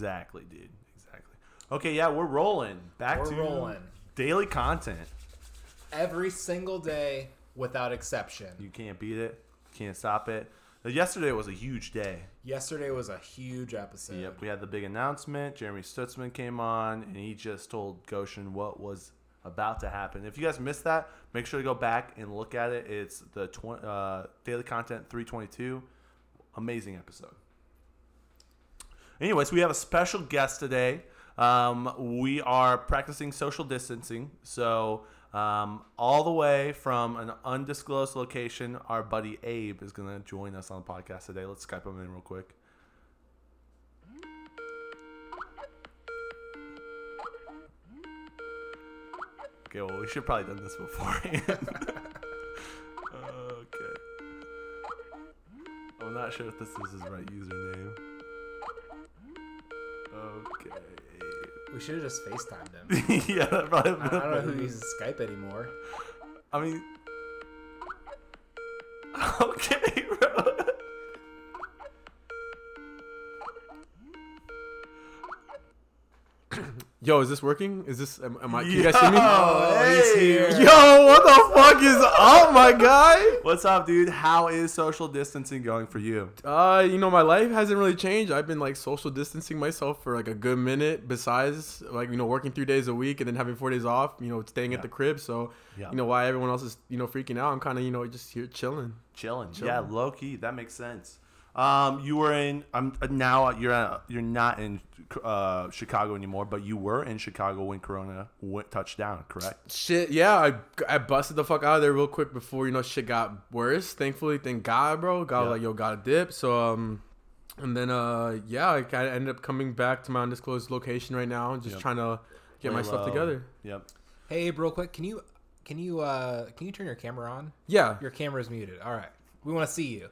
Exactly, dude. Exactly. Okay, yeah, we're rolling. Back We're to rolling. daily content. Every single day without exception. You can't beat it. Can't stop it. Uh, Yesterday was a huge day. Yesterday was a huge episode. Yep, we had the big announcement. Jeremy Stutzman came on, and he just told Goshen what was about to happen. If you guys missed that, make sure to go back and look at it. It's the tw- uh, daily content 322. Amazing episode. Anyways, we have a special guest today. Um, we are practicing social distancing, so um, all the way from an undisclosed location, our buddy Abe is going to join us on the podcast today. Let's Skype him in real quick. Okay, well, we should probably done this beforehand. okay. I'm not sure if this is his right username. Okay. We should have just FaceTimed him. yeah, that probably. I I don't know who uses Skype anymore. I mean. Okay, bro. Yo, is this working? Is this? Am, am I? Can you guys see me? Oh, he's here. Yo, what the fuck is up, my guy? What's up, dude? How is social distancing going for you? Uh, you know, my life hasn't really changed. I've been like social distancing myself for like a good minute. Besides, like you know, working three days a week and then having four days off. You know, staying Yeah. at the crib. So, Yeah. you know, why everyone else is you know freaking out. I'm kind of you know just here chilling. Chilling. Chilling. Yeah, low key. That makes sense. Um, you were in. I'm uh, now. You're at, you're not in uh, Chicago anymore, but you were in Chicago when Corona went touchdown. Correct. Shit, yeah, I, I busted the fuck out of there real quick before you know shit got worse. Thankfully, thank God, bro. God Yeah. like, yo, got a dip. So um, and then uh, yeah, I kind of ended up coming back to my undisclosed location right now, and just Yep. trying to get my Lay stuff together. Yep. Hey, Abe, real quick, can you can you uh can you turn your camera on? Yeah. Your camera's muted. All right, we want to see you.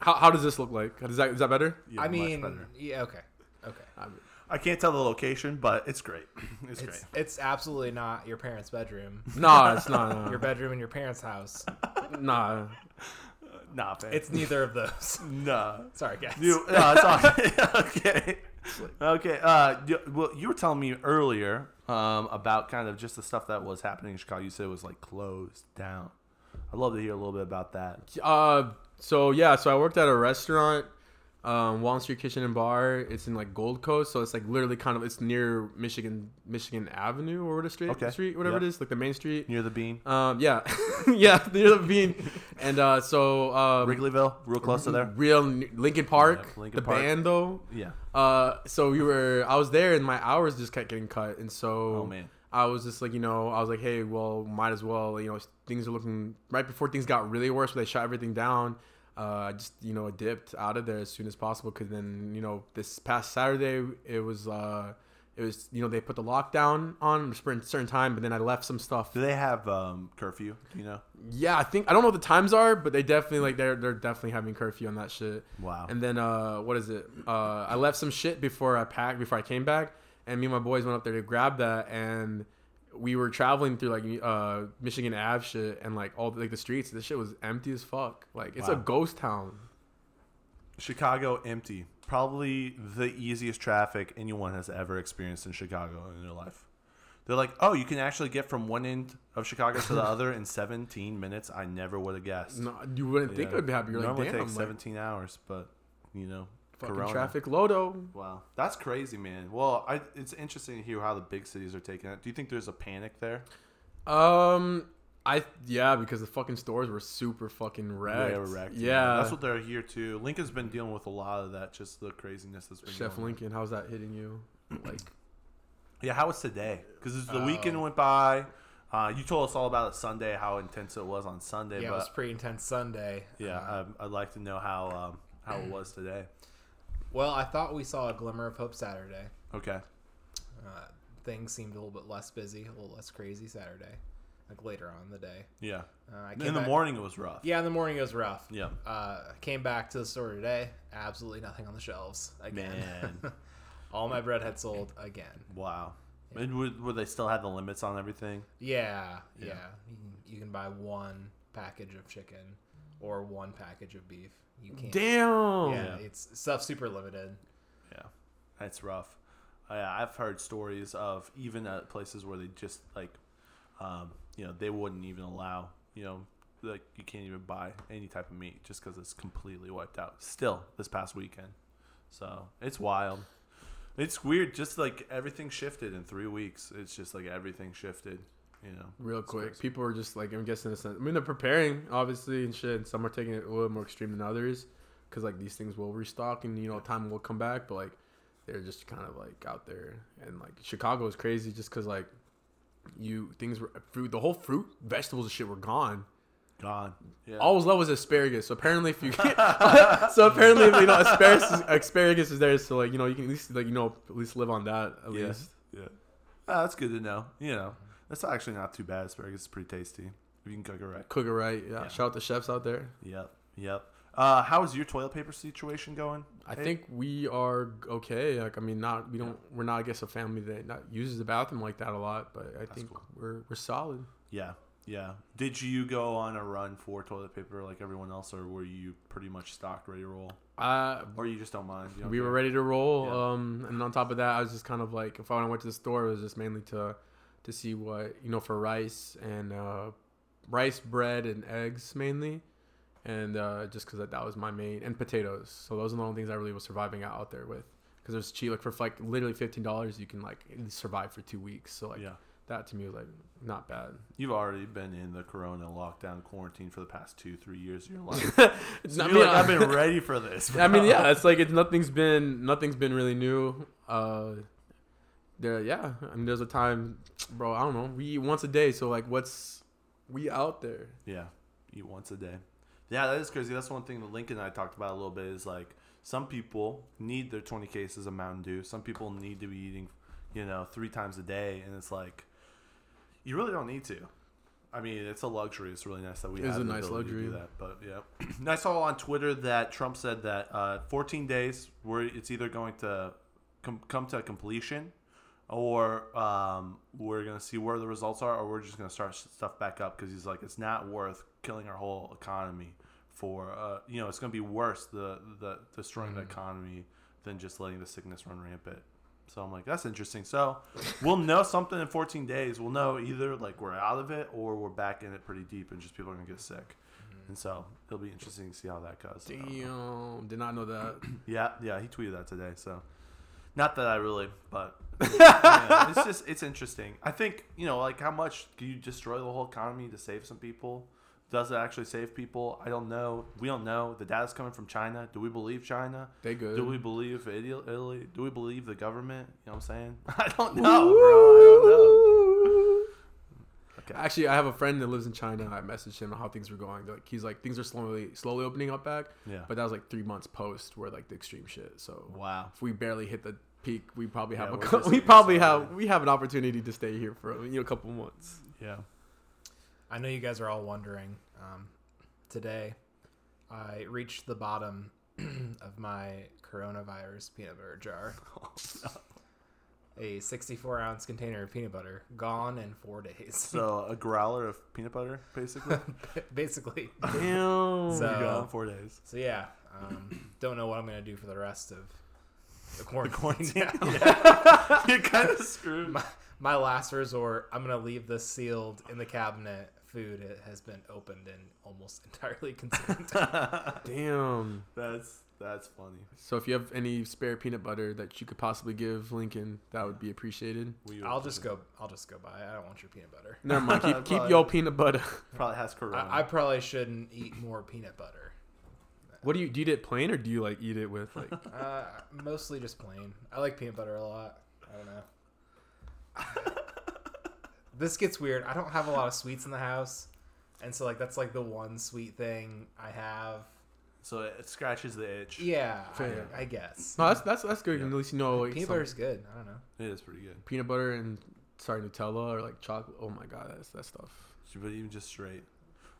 How, how does this look like? Is that is that better? Yeah, I mean, better. yeah, okay, okay. I can't tell the location, but it's great. It's, It's great. it's absolutely not your parents' bedroom. no, it's not. Your bedroom in your parents' house. nah. Nah, man. It's neither of those. nah. Sorry, guys. You, no, it's all, okay. Okay. Uh, you, well, you were telling me earlier um, about kind of just the stuff that was happening in Chicago. You said it was like closed down. I'd love to hear a little bit about that. Uh, so yeah, so I worked at a restaurant, um, Wall Street Kitchen and Bar. It's in like Gold Coast, so it's like literally kind of it's near Michigan Michigan Avenue or what a street Okay. street whatever Yep. it is, like the main street. Near the bean, Um, yeah, yeah, near the bean, and uh, so um, Wrigleyville, real close to there. real Lincoln Park, Yeah, Lincoln the Park. band though. Yeah. Uh, so we were, I was there, and my hours just kept getting cut, and so Oh man. I was just like, you know, I was like, hey, well, might as well, you know, things are looking right before things got really worse, where they shut everything down. Uh, I just, you know, dipped out of there as soon as possible because then, you know, this past Saturday it was, uh, it was, you know, they put the lockdown on for a certain time, but then I left some stuff. Do they have um, curfew? You know? Yeah, I think I don't know what the times are, but they definitely like they're they're definitely having curfew on that shit. Wow. And then uh, what is it? Uh, I left some shit before I packed before I came back, and me and my boys went up there to grab that, and we were traveling through like uh, Michigan Ave shit, and like all the, like the streets. This shit was empty as fuck. Like it's a ghost town. Chicago empty. Probably the easiest traffic anyone has ever experienced in Chicago in their life. They're like, oh, you can actually get from one end of Chicago to the other in 17 minutes. I never would have guessed. No, you wouldn't think it would be happy. You're like, Normally damn, takes like, 17 hours, but you know, fucking Corona. traffic lodo. Wow, that's crazy, man. Well, I, it's interesting to hear how the big cities are taking it. Do you think there's a panic there? Um, I yeah, because the fucking stores were super fucking wrecked. They were wrecked, Yeah, that's what they're here too. Lincoln's been dealing with a lot of that, just the craziness that's been. Chef going on. Lincoln, how's that hitting you? Like, Yeah, how was today? Because the Oh. weekend went by. Uh, you told us all about it Sunday, how intense it was on Sunday. yeah, it was pretty intense Sunday. yeah, Uh, I'd, I'd like to know how um, how it was today. Well, I thought we saw a glimmer of hope Saturday. Okay. Uh, things seemed a little bit less busy, a little less crazy Saturday, like later on in the day. Yeah. Uh, In the back- morning, it was rough. Yeah, in the morning it was rough. Yeah. Uh, came back to the store today. Absolutely nothing on the shelves again. Man. All my bread had sold again. Wow. And would, would they still have the limits on everything? Yeah, yeah. Yeah. You, can, you can buy one package of chicken or one package of beef. You can't. damn. Yeah, it's stuff super limited. Yeah. That's rough. I, I've heard stories of even at places where they just like, um, you know, they wouldn't even allow, you know, like you can't even buy any type of meat just because it's completely wiped out. Still, this past weekend, so it's wild. It's weird. Just like everything shifted in three weeks. It's just like everything shifted. You know, Real quick, people are just like I'm guessing. It's, I mean, they're preparing obviously and shit. And some are taking it a little more extreme than others, because like these things will restock and you know time will come back. But like they're just kind of like out there and like Chicago is crazy just because like you things were fruit the whole fruit vegetables and shit were gone. gone. Yeah. All was left was asparagus. So apparently, if you so apparently you know asparagus asparagus is there, so like you know you can at least like you know at least live on that at Yeah. least. Yeah. Ah, that's good to know. You know, that's actually not too bad. Asparagus is pretty tasty. If you can cook it right. Cook it right. Yeah. Yeah. Shout out to chefs out there. Yep. Yep. Uh, how is your toilet paper situation going? I Hey. think we are okay. Like I mean, not we don't we're not I guess a family that not uses the bathroom like that a lot, but I think cool. we're we're solid. Yeah. Yeah. Did you go on a run for toilet paper like everyone else, or were you pretty much stocked, ready to roll, Uh, or you just don't mind? You don't we were care? ready to roll. Yeah. Um, and on top of that, I was just kind of like, if I went to the store, it was just mainly to to see what you know for rice and uh, rice, bread, and eggs mainly, and uh, just because that, that was my main and potatoes. So those are the only things I really was surviving out there with. Because there's cheap, like for like literally fifteen dollars, you can like survive for two weeks. So like Yeah. that to me was like not bad. You've already been in the Corona lockdown quarantine for the past two, three years. You're like, It's so I like, mean, I've been ready for this. I mean, yeah, it's like it's nothing's been nothing's been really new. Uh, there, yeah. I mean, there's a time, bro. I don't know. We eat once a day, so like, what's we out there? Yeah, eat once a day. Yeah, that is crazy. That's one thing that Lincoln and I talked about a little bit. Is like some people need their 20 cases of Mountain Dew. Some people need to be eating, you know, three times a day, and it's like you really don't need to. I mean, it's a luxury. It's really nice that we It is have a nice ability to do luxury. that. But yeah, and I saw on Twitter that Trump said that uh, 14 days, where it's either going to com- come to a completion, or um, we're gonna see where the results are, or we're just gonna start stuff back up because he's like, it's not worth killing our whole economy for uh, you know, it's gonna be worse the the destroying the Mm. economy than just letting the sickness run rampant. So I'm like, that's interesting. So we'll know something in 14 days. We'll know either like we're out of it or we're back in it pretty deep and just people are gonna get sick. And so it'll be interesting to see how that goes. Damn, did not know that. yeah, yeah, he tweeted that today. So, not that I really, but yeah, it's just it's interesting. I think you know, like how much can you destroy the whole economy to save some people? Does it actually save people? I don't know. We don't know. The data's coming from China. Do we believe China? They good. Do we believe Italy? Italy? Do we believe the government? You know what I'm saying? I don't know, bro. I don't know. Okay. Actually, I have a friend that lives in China. I messaged him on how things were going. Like he's like things are slowly slowly opening up back, Yeah. but that was like three months post where like the extreme shit. So Wow. if we barely hit the peak, we probably have Yeah, a we're cou- just we probably started. have we have an opportunity to stay here for you know a couple months. Yeah. I know you guys are all wondering. Um, today, I reached the bottom of my coronavirus peanut butter jar. A 64 ounce container of peanut butter gone in four days. So a growler of peanut butter, basically. Basically. Damn. So- You got in four days. So yeah, um, don't know what I'm gonna do for the rest of the quarantine. quarantine. now. Yeah. You're kind of screwed. my, my last resort, I'm gonna leave this sealed in the cabinet. Food it has been opened and almost entirely consumed. Damn. That's that's funny. So if you have any spare peanut butter that you could possibly give Lincoln, that would be appreciated. We I'll just go. I'll just go buy. it. I don't want your peanut butter. Never mind. Keep keep Probably. your peanut butter. Probably has corona. I, I probably shouldn't eat more peanut butter. What do you do? You eat it plain or do you like eat it with like? Uh, mostly just plain. I like peanut butter a lot. I don't know. this gets weird. I don't have a lot of sweets in the house, and so like that's like the one sweet thing I have. So it scratches the itch. Yeah, Fair. I, I guess. No, that's that's that's good. Yeah. At least you know like peanut butter is good. I don't know. It is pretty good. peanut butter and sorry Nutella or like chocolate. Oh my god, that's that stuff. But even just straight.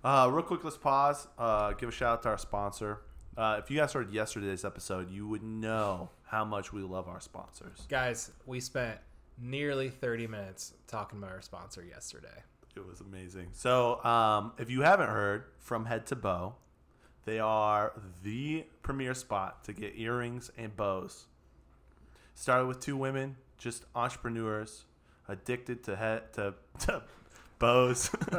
Uh, real quick, let's pause. Uh, give a shout out to our sponsor. Uh, if you guys heard yesterday's episode, you would know how much we love our sponsors. Guys, we spent nearly 30 minutes talking about our sponsor yesterday. It was amazing. So, um, if you haven't heard from Head to Bow, they are the premier spot to get earrings and bows. Started with two women just entrepreneurs addicted to head to, to bows.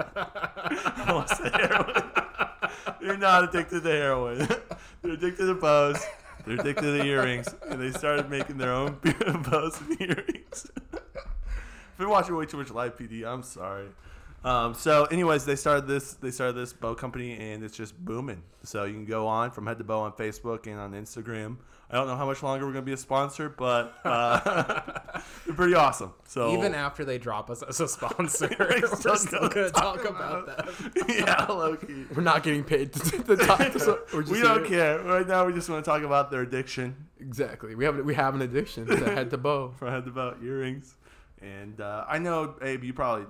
They're not addicted to heroin. They're addicted to bows. They're addicted to earrings, and they started making their own bows and earrings. I've been watching way too much live PD. I'm sorry. Um, so, anyways, they started this. They started this bow company, and it's just booming. So you can go on from head to bow on Facebook and on Instagram. I don't know how much longer we're gonna be a sponsor, but uh, they're pretty awesome. So Even after they drop us as a sponsor, We're still going to talk talk about that. yeah, low key. We're not getting paid to, to talk so, We don't here- care right now. We just want to talk about their addiction Exactly. We have we have an addiction to head to bow. from head to bow earrings, and uh, I know, Abe, you probably,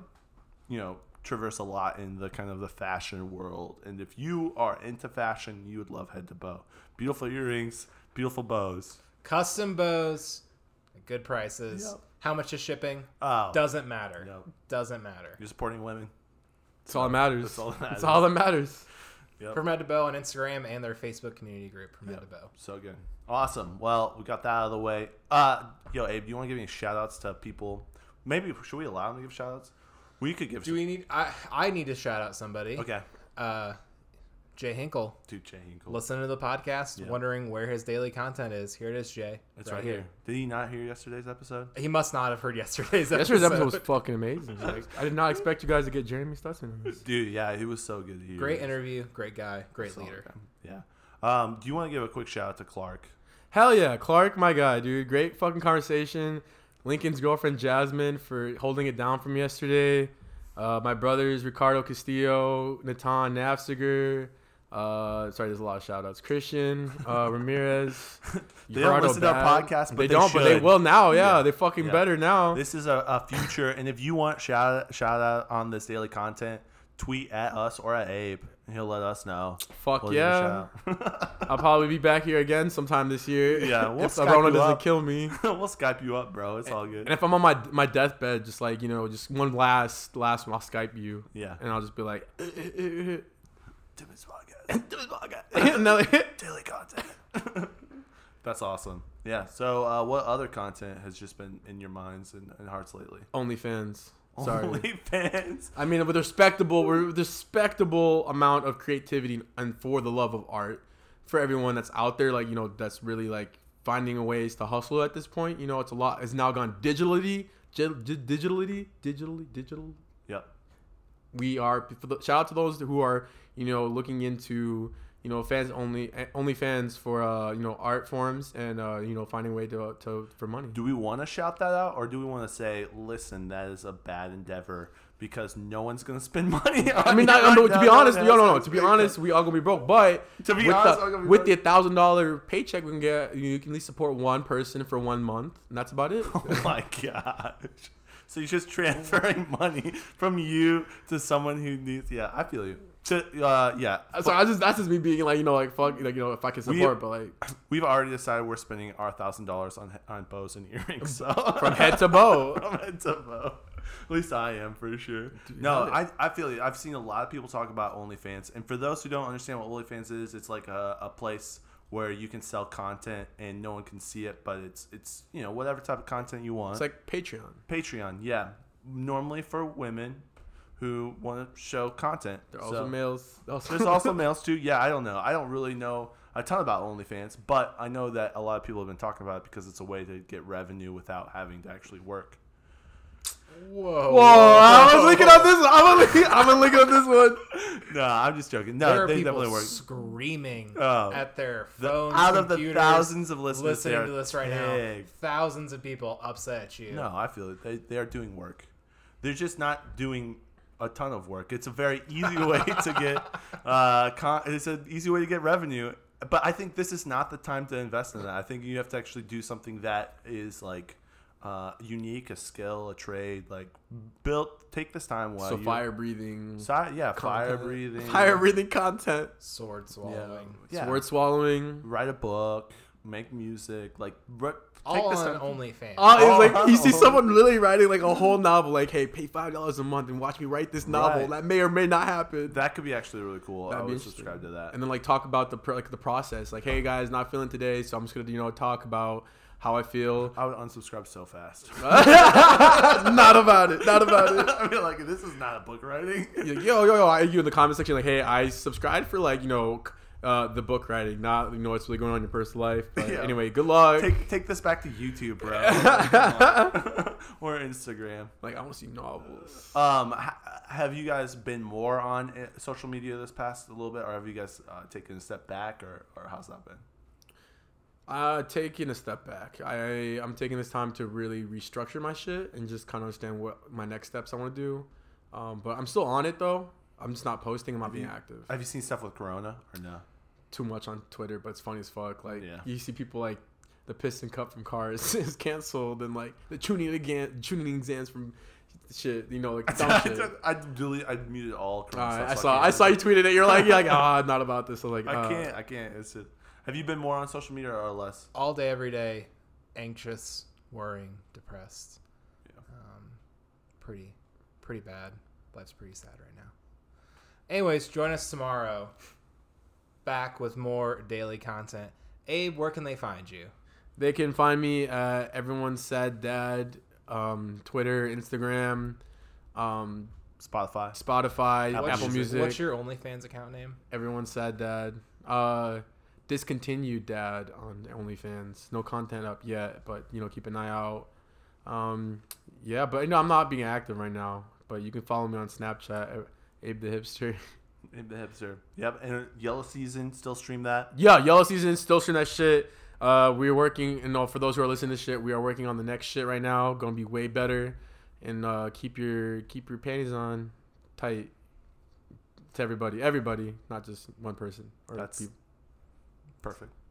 you know, traverse a lot in the kind of the fashion world, and if you are into fashion, you would love head to bow. Beautiful earrings, beautiful bows. Custom bows, good prices. Yep. How much is shipping? Oh, Doesn't matter. no, Doesn't matter. you're supporting women. That's all that matters. That's all that That's matters. all that matters. Yep. From Head to Bow on Instagram and their Facebook community group, From Head to Bow. So good. Awesome. Well, we got that out of the way. Uh, yo, Abe, do you want to give any shout outs to people? Maybe, should we allow them to give shout outs? We could give Do we need? I I need to shout out somebody. Okay. Uh, Jay Hinkle. Dude, Jay Hinkle. Listen to the podcast, Yeah. wondering where his daily content is. Here it is, Jay. It's right, here. Did he not hear yesterday's episode? He must not have heard yesterday's episode. Yesterday's episode was fucking amazing. Like, I did not expect you guys to get Jeremy Stutson on this. Dude, yeah, he was so good. He Great was interview, great guy, great solid leader. guy. Yeah. Um, do you want to give a quick shout out to Clark? Hell yeah, Clark, my guy, dude. Great fucking conversation. Lincoln's girlfriend Jasmine for holding it down from yesterday. Uh, my brothers Ricardo Castillo, Natan Nafziger. Uh, sorry, there's a lot of shout outs. Christian, uh, Ramirez. They don't listen to our podcast, but they, they don't, but they will now. Yeah, Yeah. they fucking Yeah. better now. This is a, a future, and if you want shout shout out on this daily content, tweet at us or at Abe, he'll let us know. Fuck We'll yeah. I'll probably be back here again sometime this year. Yeah, we'll if Skype Corona doesn't up. kill me. we'll Skype you up, bro. It's all good. And if I'm on my my deathbed, just like you know, just one last last one, I'll Skype you, Yeah. and I'll just be like. Timmons podcast. Timmons podcast. and daily content. That's awesome. Yeah. So, uh, what other content has just been in your minds and, and hearts lately? OnlyFans. Sorry. OnlyFans. I mean, with respectable, with respectable amount of creativity and for the love of art, for everyone that's out there, like you know, that's really like finding ways to hustle at this point. You know, it's a lot. It's now gone digitally, digitally, digitally, digital. Yep. we are for the, shout out to those who are you know looking into you know fans only only fans for uh you know art forms and uh you know finding a way to to for money Do we want to shout that out, or do we want to say, "Listen, that is a bad endeavor because no one's gonna spend money on." I mean, not, no, to be honest, no, no, no. To be honest, we all gonna be broke. But To be with honest, the, I'm gonna be with broke. the thousand dollar paycheck we can get, you can at least support one person for one month, and that's about it. Oh my gosh. So you're just transferring money from you to someone who needs. Yeah, I feel you. To uh, yeah. so I just that's just me being like you know like fuck like you know if I can We- support, but like We've already decided we're spending our thousand dollars on on bows and earrings. So from head to bow. from head to bow. At least I am for sure. No, I, I feel you. I've seen a lot of people talk about OnlyFans, and for those who don't understand what OnlyFans is, it's like a, a place where you can sell content and no one can see it, but it's it's you know whatever type of content you want. It's like Patreon. Patreon, yeah. Normally for women who want to show content. There are So- also males. Also there's also males too. Yeah, I don't know. I don't really know a ton about OnlyFans, but I know that a lot of people have been talking about it because it's a way to get revenue without having to actually work. Whoa. Whoa! I was looking at this. one. I'm looking. I'm looking at this one. No, I'm just joking. No, There are they people definitely work. screaming Oh. at their The- phones, out of the thousands of listeners, listening to this right big. now. Thousands of people upset at you. No, I feel it. They, they are doing work. They're just not doing a ton of work. It's a very easy way to get. Uh, con- it's an easy way to get revenue. But I think this is not the time to invest in that. I think you have to actually do something that is like uh, unique, a skill, a trade. Like built, take this time while So you. fire breathing. Si- yeah, fire breathing. Fire breathing content. Sword swallowing. Yeah. Sword swallowing. Write a book. Make music. Like re- take All this on time. OnlyFans. Oh, it's like you see someone literally writing like a whole novel, like, "Hey, pay five dollars a month and watch me write this novel." Right. That may or may not happen. That could be actually really cool. That'd I would subscribe to that. and then like talk about the pr- like the process. Like, hey guys, not feeling today, so I'm just gonna you know talk about how I feel. I would unsubscribe so fast. not about it. Not about it. I mean, like this is not a book writing. Yo, yo, yo, yo, I, you in the comment section like, hey, I subscribed for like you know uh, the book writing, not you know what's really going on in your personal life. But Yeah. anyway, good luck. Take take this back to YouTube, bro, or Instagram. like I want to see novels. Um, ha- have you guys been more on uh, social media this past a little bit, or have you guys uh, taken a step back, or or how's that been? Uh, taking a step back. I I'm taking this time to really restructure my shit and just kind of understand what my next steps I want to do. Um, but I'm still on it though. I'm just not posting. I'm not being you- active. Have you seen stuff with Corona or no? Too much on Twitter, but it's funny as fuck. Like Yeah. you see people like the piston cup from Cars is canceled, and like the tuning again tuning exams from shit. You know, like dumb shit. I, delete, I muted all. Corona Uh, I saw I saw you tweeted it. You're like you're like ah not about this. I'm like I uh, can't. I can't. It's it. Have you been more on social media or less? All day, every day, anxious, worrying, depressed. Yeah. Um, pretty, pretty bad. Life's pretty sad right now. Anyways, join us tomorrow. Back with more daily content. Abe, where can they find you? They can find me at everyone said dad, um, Twitter, Instagram, um, Spotify. Spotify, Apple Apple, Music. Music. What's your OnlyFans account name? everyone said dad. Uh, discontinued dad on OnlyFans. No content up yet, but you know keep an eye out. Um, yeah, but you know I'm not being active right now. But you can follow me on Snapchat, at Abe the Hipster. Abe the hipster. Yep. And Yellow Season still stream that. Yeah, Yellow Season still stream that shit. Uh, we're working, you know, for those who are listening to shit, we are working on the next shit right now. Gonna be way better, and uh, keep your keep your panties on tight to everybody, everybody, not just one person or That's- people. Perfect.